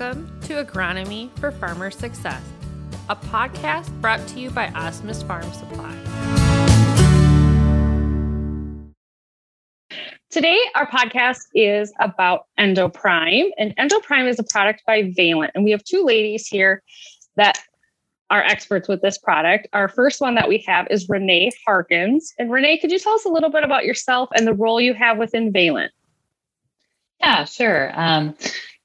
Welcome to Agronomy for Farmer Success, a podcast brought to you by Osmus Farm Supply. Today, our podcast is about Endoprime, and Endoprime is a product by Valent. And we have two ladies here that are experts with this product. Our first one that we have is Renee Harkins. And Renee, could you tell us a little bit about yourself and the role you have within Valent? Yeah, sure. Um,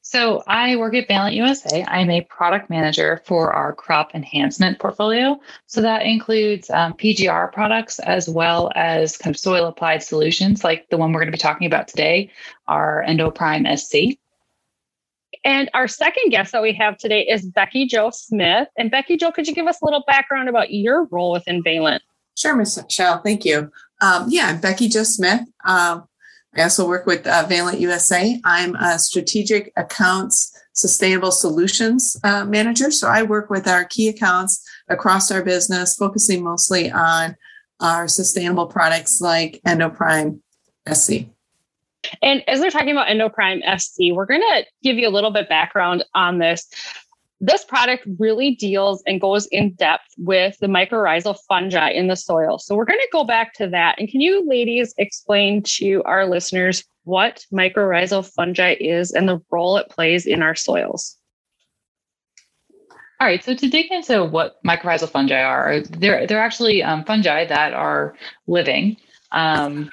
so I work at Valent USA. I'm a product manager for our crop enhancement portfolio. So that includes um, PGR products as well as kind of soil applied solutions like the one we're going to be talking about today, our Endoprime SC. And our second guest that we have today is Becky Jo Smith. And Becky Jo, could you give us a little background about your role within Valent? Sure, Ms. Michelle. Thank you. Um, yeah, I'm Becky Jo Smith. Um, I also work with uh, Valent USA. I'm a strategic accounts sustainable solutions uh, manager. So I work with our key accounts across our business, focusing mostly on our sustainable products like Endoprime SC. And as we're talking about Endoprime SC, we're going to give you a little bit background on this this product really deals and goes in depth with the mycorrhizal fungi in the soil. So we're going to go back to that. And can you ladies explain to our listeners what mycorrhizal fungi is and the role it plays in our soils? All right, so to dig into what mycorrhizal fungi are, they're they're actually um, fungi that are living, um,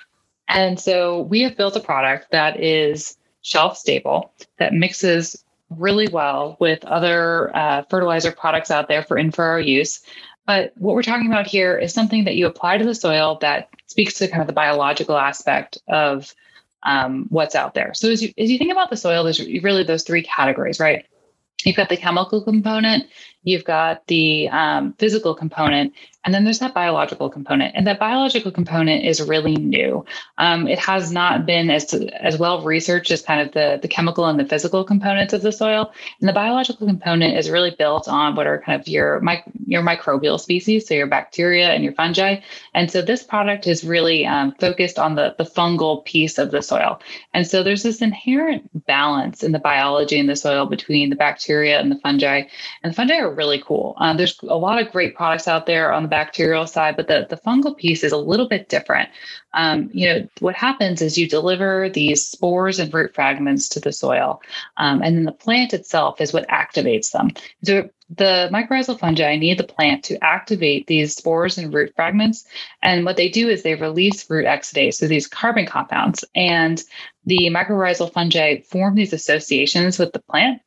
and so we have built a product that is shelf stable that mixes really well with other uh, fertilizer products out there for in-furrow use. But what we're talking about here is something that you apply to the soil that speaks to kind of the biological aspect of um, what's out there. So as you as you think about the soil, there's really those three categories, right? You've got the chemical component, you've got the um, physical component, and then there's that biological component. And that biological component is really new. Um, it has not been as as well researched as kind of the, the chemical and the physical components of the soil. And the biological component is really built on what are kind of your your microbial species, so your bacteria and your fungi. And so this product is really um, focused on the, the fungal piece of the soil. And so there's this inherent balance in the biology in the soil between the bacteria and the fungi. And the fungi are really cool. Um, there's a lot of great products out there on the bacterial side, but the, the fungal piece is a little bit different. Um, you know, what happens is you deliver these spores and root fragments to the soil, um, and then the plant itself is what activates them. So the mycorrhizal fungi need the plant to activate these spores and root fragments. And what they do is they release root exudates, so these carbon compounds. And the mycorrhizal fungi form these associations with the plant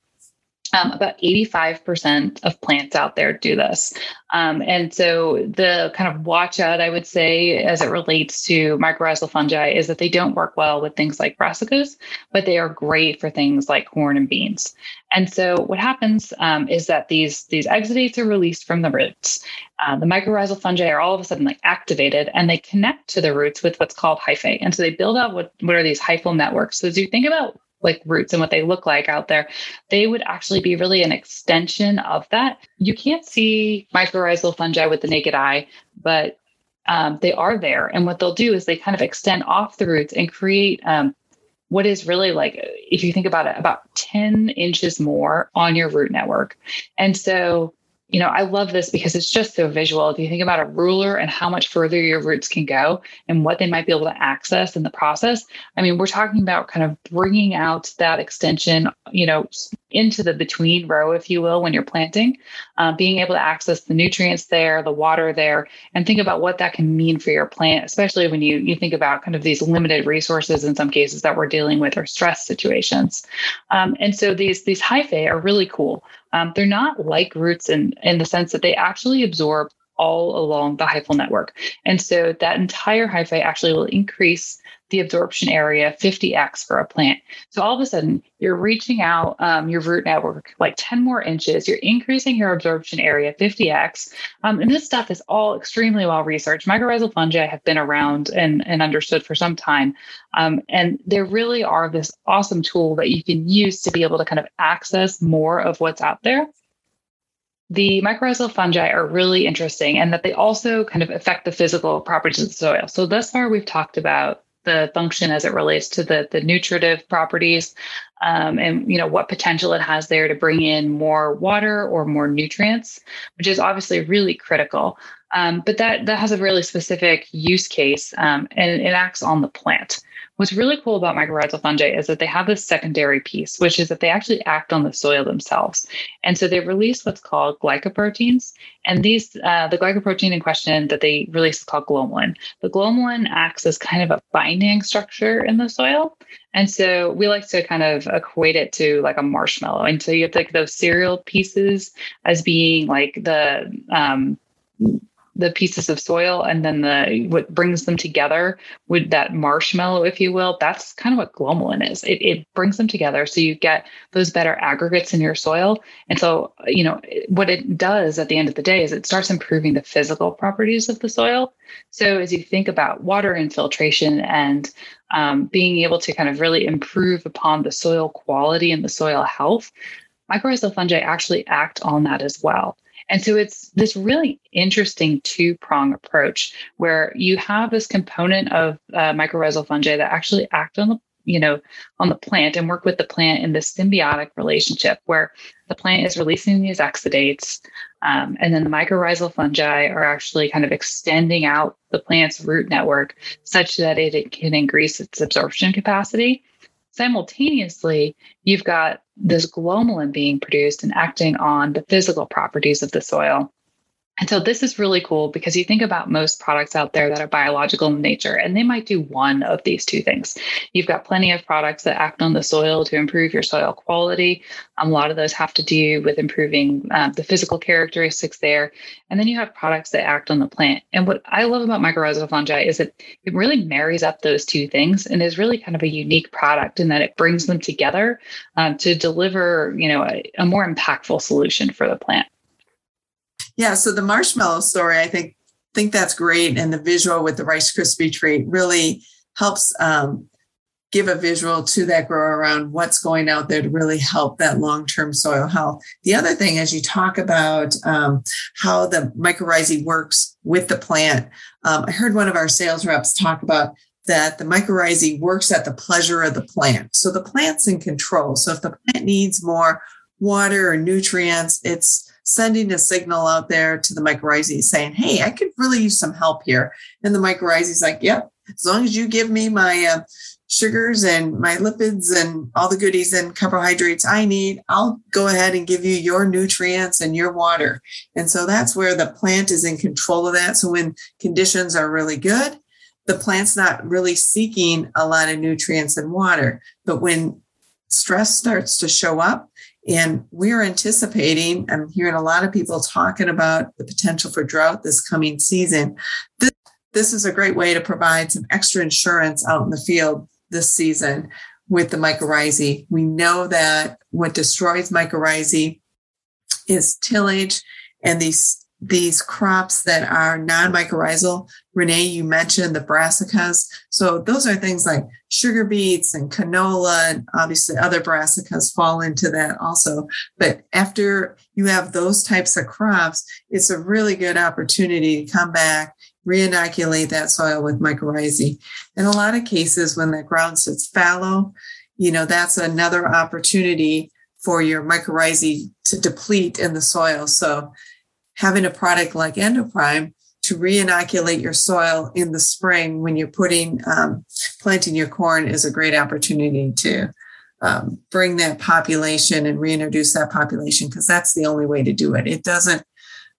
um, about 85% of plants out there do this. Um, and so the kind of watch out, I would say, as it relates to mycorrhizal fungi, is that they don't work well with things like brassicas, but they are great for things like corn and beans. And so what happens um, is that these, these exudates are released from the roots. Uh, the mycorrhizal fungi are all of a sudden like activated and they connect to the roots with what's called hyphae. And so they build out what, what are these hyphal networks. So as you think about like roots and what they look like out there, they would actually be really an extension of that. You can't see mycorrhizal fungi with the naked eye, but um, they are there. And what they'll do is they kind of extend off the roots and create um, what is really like, if you think about it, about 10 inches more on your root network. And so you know, I love this because it's just so visual. If you think about a ruler and how much further your roots can go and what they might be able to access in the process, I mean, we're talking about kind of bringing out that extension, you know, into the between row, if you will, when you're planting, uh, being able to access the nutrients there, the water there, and think about what that can mean for your plant, especially when you you think about kind of these limited resources in some cases that we're dealing with or stress situations. Um, and so these these hyphae are really cool. Um, they're not like roots in, in the sense that they actually absorb all along the hyphal network. And so that entire hyphae actually will increase the absorption area 50x for a plant. So all of a sudden, you're reaching out um, your root network like 10 more inches. You're increasing your absorption area 50x. Um, and this stuff is all extremely well researched. Mycorrhizal fungi have been around and, and understood for some time. Um, and there really are this awesome tool that you can use to be able to kind of access more of what's out there the mycorrhizal fungi are really interesting and that they also kind of affect the physical properties of the soil. So thus far, we've talked about the function as it relates to the the nutritive properties um, and you know what potential it has there to bring in more water or more nutrients which is obviously really critical um, but that that has a really specific use case um, and it acts on the plant What's really cool about mycorrhizal fungi is that they have this secondary piece, which is that they actually act on the soil themselves. And so they release what's called glycoproteins. And these, uh, the glycoprotein in question that they release is called glomalin. The glomalin acts as kind of a binding structure in the soil. And so we like to kind of equate it to like a marshmallow. And so you have like those cereal pieces as being like the, um, the pieces of soil and then the what brings them together with that marshmallow if you will that's kind of what glomalin is. It, it brings them together so you get those better aggregates in your soil. And so you know what it does at the end of the day is it starts improving the physical properties of the soil. So as you think about water infiltration and um, being able to kind of really improve upon the soil quality and the soil health mycorrhizal fungi actually act on that as well and so it's this really interesting two prong approach where you have this component of uh, mycorrhizal fungi that actually act on the you know on the plant and work with the plant in this symbiotic relationship where the plant is releasing these exudates um, and then the mycorrhizal fungi are actually kind of extending out the plant's root network such that it, it can increase its absorption capacity simultaneously, you've got this glomalin being produced and acting on the physical properties of the soil. And so this is really cool because you think about most products out there that are biological in nature, and they might do one of these two things. You've got plenty of products that act on the soil to improve your soil quality. Um, a lot of those have to do with improving um, the physical characteristics there. And then you have products that act on the plant. And what I love about mycorrhizal fungi is that it really marries up those two things and is really kind of a unique product in that it brings them together um, to deliver, you know, a, a more impactful solution for the plant. Yeah, so the marshmallow story, I think think that's great, and the visual with the Rice Krispie treat really helps um, give a visual to that grower around what's going out there to really help that long-term soil health. The other thing, as you talk about um, how the mycorrhizae works with the plant, um, I heard one of our sales reps talk about that the mycorrhizae works at the pleasure of the plant. So the plant's in control. So if the plant needs more water or nutrients, it's sending a signal out there to the mycorrhizae saying, Hey, I could really use some help here. And the mycorrhizae is like, Yep, as long as you give me my uh, sugars and my lipids and all the goodies and carbohydrates I need, I'll go ahead and give you your nutrients and your water. And so that's where the plant is in control of that. So when conditions are really good, the plant's not really seeking a lot of nutrients and water. But when stress starts to show up, and we're anticipating, I'm hearing a lot of people talking about the potential for drought this coming season. This, this is a great way to provide some extra insurance out in the field this season with the mycorrhizae. We know that what destroys mycorrhizae is tillage and these these crops that are non-mycorrhizal. Renee, you mentioned the brassicas. So those are things like sugar beets and canola, and obviously other brassicas fall into that also. But after you have those types of crops, it's a really good opportunity to come back, reinoculate that soil with mycorrhizae. In a lot of cases, when the ground sits fallow, you know, that's another opportunity for your mycorrhizae to deplete in the soil. So having a product like Endoprime to reinoculate your soil in the spring when you're putting um, planting your corn is a great opportunity to um, bring that population and reintroduce that population because that's the only way to do it. It doesn't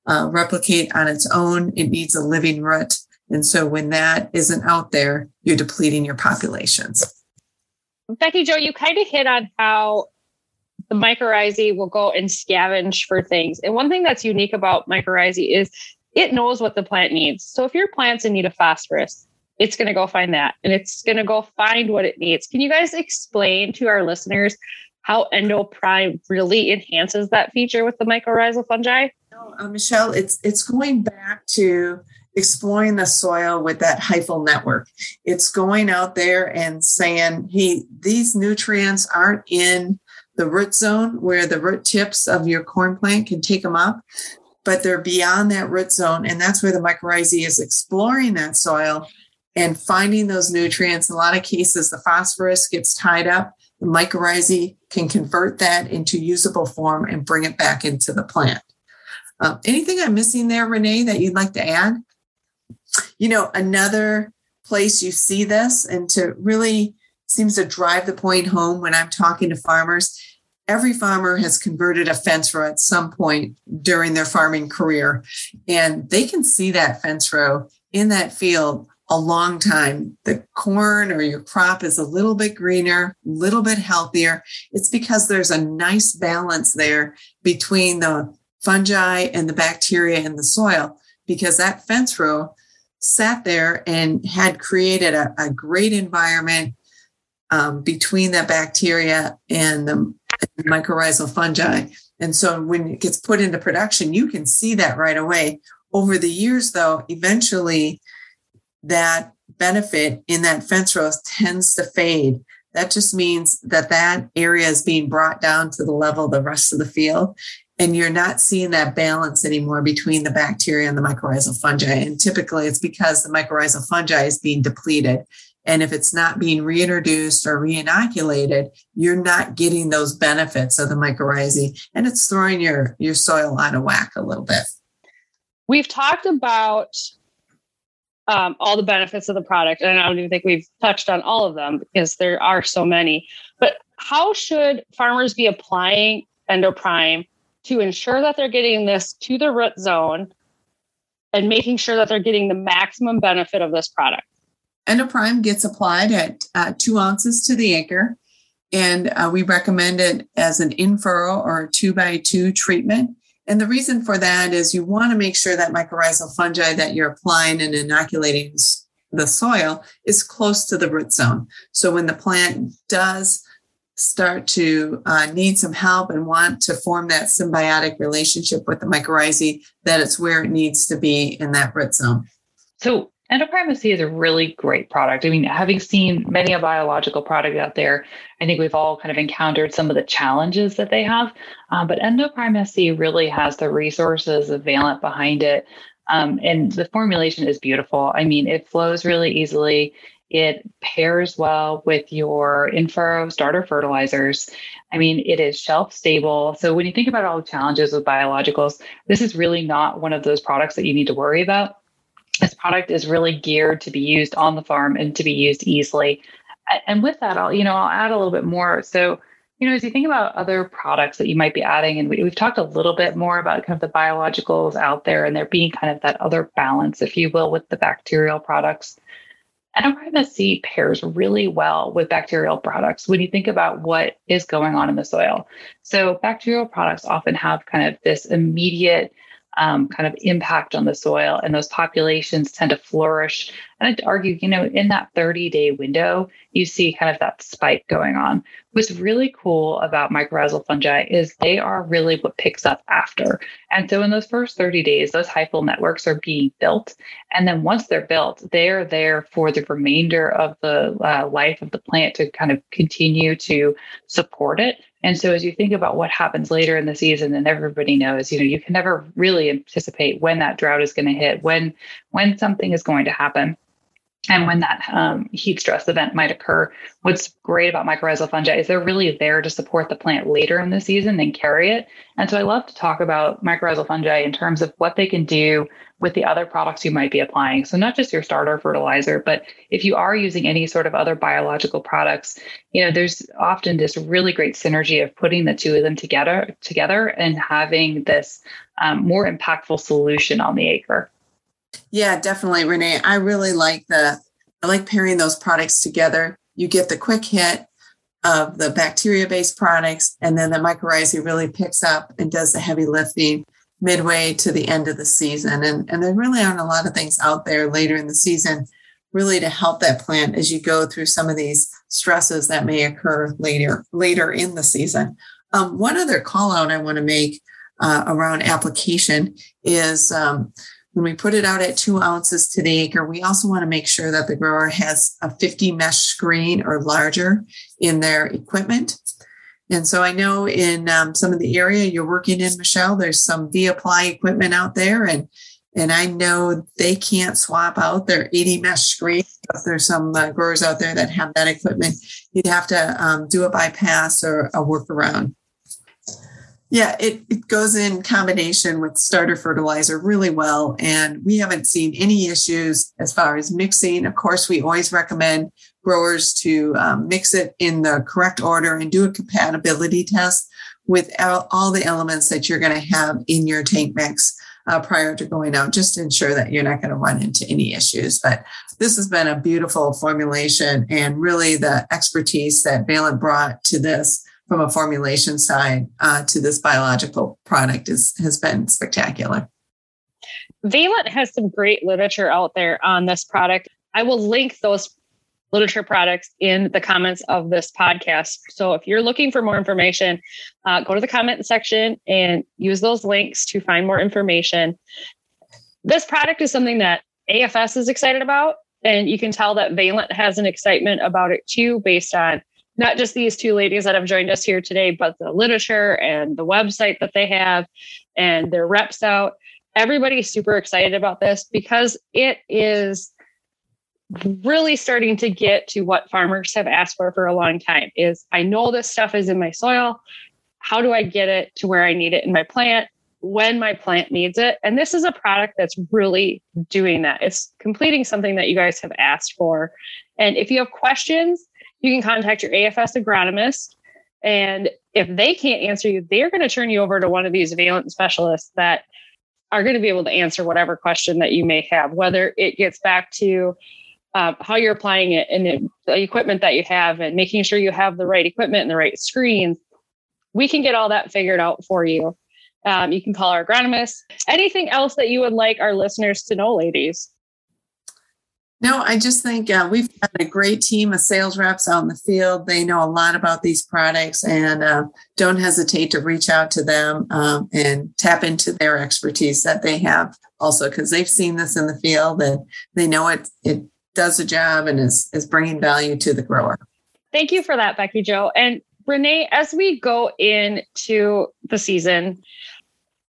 uh, replicate on its own. It needs a living root. And so when that isn't out there, you're depleting your populations. Becky Jo, you kind of hit on how the mycorrhizae will go and scavenge for things. And one thing that's unique about mycorrhizae is it knows what the plant needs. So if your plant's in need of phosphorus, it's going to go find that and it's going to go find what it needs. Can you guys explain to our listeners how endoprime really enhances that feature with the mycorrhizal fungi? Uh, Michelle, it's it's going back to exploring the soil with that hyphal network. It's going out there and saying, hey, these nutrients aren't in the root zone where the root tips of your corn plant can take them up, but they're beyond that root zone. And that's where the mycorrhizae is exploring that soil and finding those nutrients. In a lot of cases, the phosphorus gets tied up. The mycorrhizae can convert that into usable form and bring it back into the plant. Uh, anything I'm missing there, Renee, that you'd like to add? You know, another place you see this and to really seems to drive the point home when I'm talking to farmers. Every farmer has converted a fence row at some point during their farming career, and they can see that fence row in that field a long time. The corn or your crop is a little bit greener, a little bit healthier. It's because there's a nice balance there between the fungi and the bacteria in the soil, because that fence row sat there and had created a, a great environment um, between that bacteria and the mycorrhizal fungi. And so when it gets put into production, you can see that right away. Over the years, though, eventually that benefit in that fence row tends to fade. That just means that that area is being brought down to the level of the rest of the field. And you're not seeing that balance anymore between the bacteria and the mycorrhizal fungi. And typically it's because the mycorrhizal fungi is being depleted. And if it's not being reintroduced or reinoculated, you're not getting those benefits of the mycorrhizae and it's throwing your, your soil out of whack a little bit. We've talked about um, all the benefits of the product, and I don't even think we've touched on all of them because there are so many. But how should farmers be applying Endoprime to ensure that they're getting this to the root zone and making sure that they're getting the maximum benefit of this product? Endoprime gets applied at uh, two ounces to the acre, and uh, we recommend it as an in furrow or two by two treatment. And the reason for that is you want to make sure that mycorrhizal fungi that you're applying and inoculating the soil is close to the root zone. So when the plant does start to uh, need some help and want to form that symbiotic relationship with the mycorrhizae, that it's where it needs to be in that root zone. So Endoprime SC is a really great product. I mean, having seen many a biological product out there, I think we've all kind of encountered some of the challenges that they have. Um, but Endoprime SC really has the resources of Valent behind it. Um, and the formulation is beautiful. I mean, it flows really easily. It pairs well with your in-furrow starter fertilizers. I mean, it is shelf stable. So when you think about all the challenges with biologicals, this is really not one of those products that you need to worry about this product is really geared to be used on the farm and to be used easily. And with that, I'll you know I'll add a little bit more. So you know, as you think about other products that you might be adding, and we, have talked a little bit more about kind of the biologicals out there and there being kind of that other balance, if you will, with the bacterial products. Endoprime SC pairs really well with bacterial products when you think about what is going on in the soil. So, bacterial products often have kind of this immediate um, kind of impact on the soil, and those populations tend to flourish. And I'd argue, you know, in that 30 day window, you see kind of that spike going on. What's really cool about mycorrhizal fungi is they are really what picks up after. And so in those first 30 days, those hyphal networks are being built. And then once they're built, they're there for the remainder of the uh, life of the plant to kind of continue to support it. And so as you think about what happens later in the season, and everybody knows, you know, you can never really anticipate when that drought is going to hit, when when something is going to happen and when that um, heat stress event might occur. What's great about mycorrhizal fungi is they're really there to support the plant later in the season and carry it. And so I love to talk about mycorrhizal fungi in terms of what they can do with the other products you might be applying. So not just your starter fertilizer, but if you are using any sort of other biological products, you know, there's often this really great synergy of putting the two of them together together and having this um, more impactful solution on the acre. Yeah, definitely, Renee. I really like the I like pairing those products together. You get the quick hit of the bacteria-based products, and then the mycorrhizae really picks up and does the heavy lifting midway to the end of the season. And, and there really aren't a lot of things out there later in the season really to help that plant as you go through some of these stresses that may occur later later in the season. Um, one other call out I want to make uh, around application is um, when we put it out at two ounces to the acre, we also want to make sure that the grower has a 50 mesh screen or larger in their equipment. And so I know in um, some of the area you're working in, Michelle, there's some V apply equipment out there, and And I know they can't swap out their 80 mesh screen. If there's some uh, growers out there that have that equipment, you'd have to um, do a bypass or a workaround. Yeah, it, it goes in combination with starter fertilizer really well. And we haven't seen any issues as far as mixing. Of course, we always recommend growers to um, mix it in the correct order and do a compatibility test with all the elements that you're going to have in your tank mix uh, prior to going out, just to ensure that you're not going to run into any issues. But this has been a beautiful formulation and really the expertise that Valent brought to this from a formulation side uh, to this biological product is, has been spectacular. Valent has some great literature out there on this product. I will link those literature products in the comments of this podcast. So if you're looking for more information, uh, go to the comment section and use those links to find more information. This product is something that AFS is excited about, and you can tell that Valent has an excitement about it too, based on not just these two ladies that have joined us here today, but the literature and the website that they have and their reps out. Everybody's super excited about this because it is really starting to get to what farmers have asked for for a long time is I know this stuff is in my soil. How do I get it to where I need it in my plant when my plant needs it? And this is a product that's really doing that. It's completing something that you guys have asked for. And if you have questions, you can contact your AFS agronomist. And if they can't answer you, they're going to turn you over to one of these Valent specialists that are going to be able to answer whatever question that you may have, whether it gets back to uh, how you're applying it and the, equipment that you have and making sure you have the right equipment and the right screens, we can get all that figured out for you. Um, you can call our agronomist. Anything else that you would like our listeners to know, ladies? No, I just think uh, we've got a great team of sales reps out in the field. They know a lot about these products and uh, don't hesitate to reach out to them um, and tap into their expertise that they have also because they've seen this in the field and they know it, it does a job and is, is bringing value to the grower. Thank you for that, Becky Jo. And Renee, as we go into the season,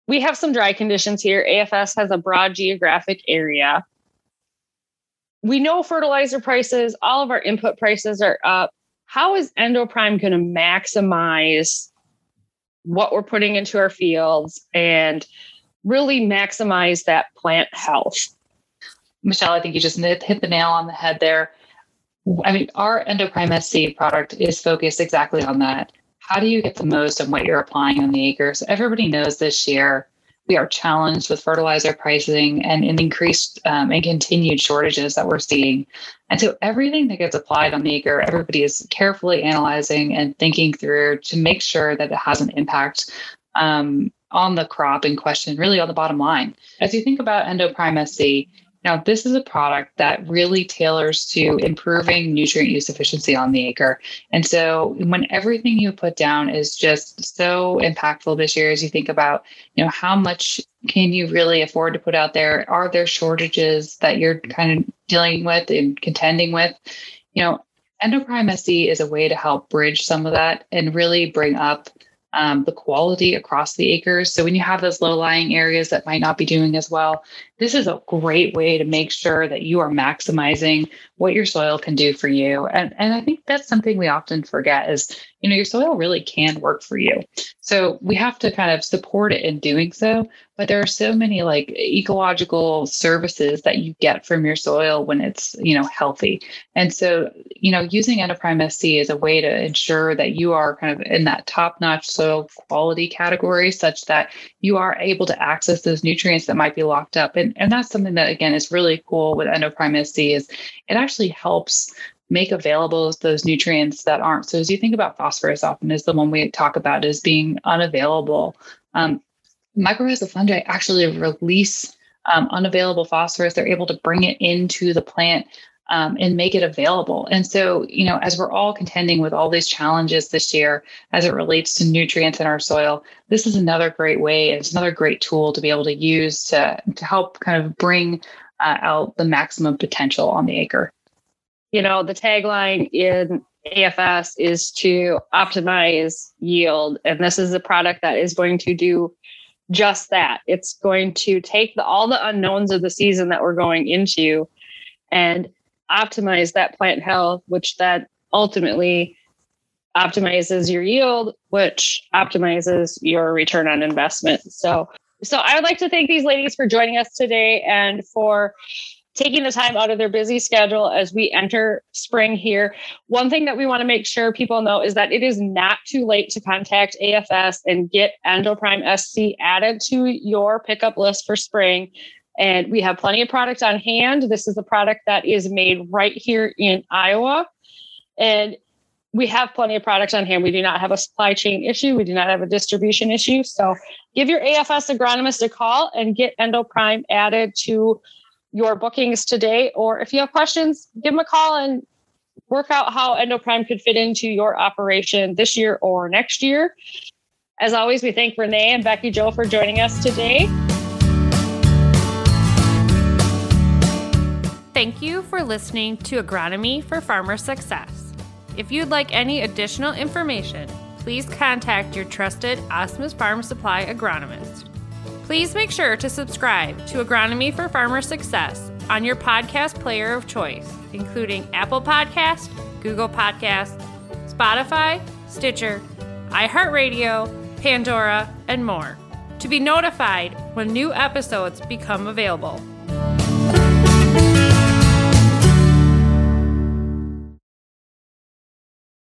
we have some dry conditions here. AFS has a broad geographic area. We know fertilizer prices, all of our input prices are up. How is Endoprime going to maximize what we're putting into our fields and really maximize that plant health? Michelle, I think you just hit the nail on the head there. I mean, our Endoprime SC product is focused exactly on that. How do you get the most of what you're applying on the acre? So everybody knows this year we are challenged with fertilizer pricing and, increased um, and continued shortages that we're seeing. And so everything that gets applied on the acre, everybody is carefully analyzing and thinking through to make sure that it has an impact um, on the crop in question, really on the bottom line. As you think about Endoprime SC, now, this is a product that really tailors to improving nutrient use efficiency on the acre. And so when everything you put down is just so impactful this year, as you think about, you know, how much can you really afford to put out there? Are there shortages that you're kind of dealing with and contending with? You know, Endoprime SC is a way to help bridge some of that and really bring up um, the quality across the acres. So when you have those low lying areas that might not be doing as well, this is a great way to make sure that you are maximizing what your soil can do for you. And, and I think that's something we often forget is, you know, your soil really can work for you. So we have to kind of support it in doing so. But there are so many like ecological services that you get from your soil when it's, you know, healthy. And so, you know, using Endoprime SC is a way to ensure that you are kind of in that top notch soil quality category such that you are able to access those nutrients that might be locked up. And, and that's something that, again, is really cool with Endoprime SC is it actually helps make available those nutrients that aren't. So as you think about phosphorus, often is the one we talk about as being unavailable. Um, mycorrhizal fungi actually release um, unavailable phosphorus. They're able to bring it into the plant um, and make it available. And so, you know, as we're all contending with all these challenges this year as it relates to nutrients in our soil, this is another great way. It's another great tool to be able to use to to help kind of bring uh, out the maximum potential on the acre you know, the tagline in AFS is to optimize yield. And this is a product that is going to do just that. It's going to take the, all the unknowns of the season that we're going into and optimize that plant health, which that ultimately optimizes your yield, which optimizes your return on investment. So, so I would like to thank these ladies for joining us today and for taking the time out of their busy schedule as we enter spring here. One thing that we want to make sure people know is that it is not too late to contact AFS and get Endoprime SC added to your pickup list for spring. And we have plenty of product on hand. This is a product that is made right here in Iowa. And we have plenty of products on hand. We do not have a supply chain issue. We do not have a distribution issue. So give your AFS agronomist a call and get Endoprime added to your bookings today. Or if you have questions, give them a call and work out how Endoprime could fit into your operation this year or next year. As always, we thank Renee and Becky Jo for joining us today. Thank you for listening to Agronomy for Farmer Success. If you'd like any additional information, please contact your trusted Osmus Farm Supply agronomist. Please make sure to subscribe to Agronomy for Farmer Success on your podcast player of choice, including Apple Podcast, Google Podcast, Spotify, Stitcher, iHeartRadio, Pandora, and more, to be notified when new episodes become available.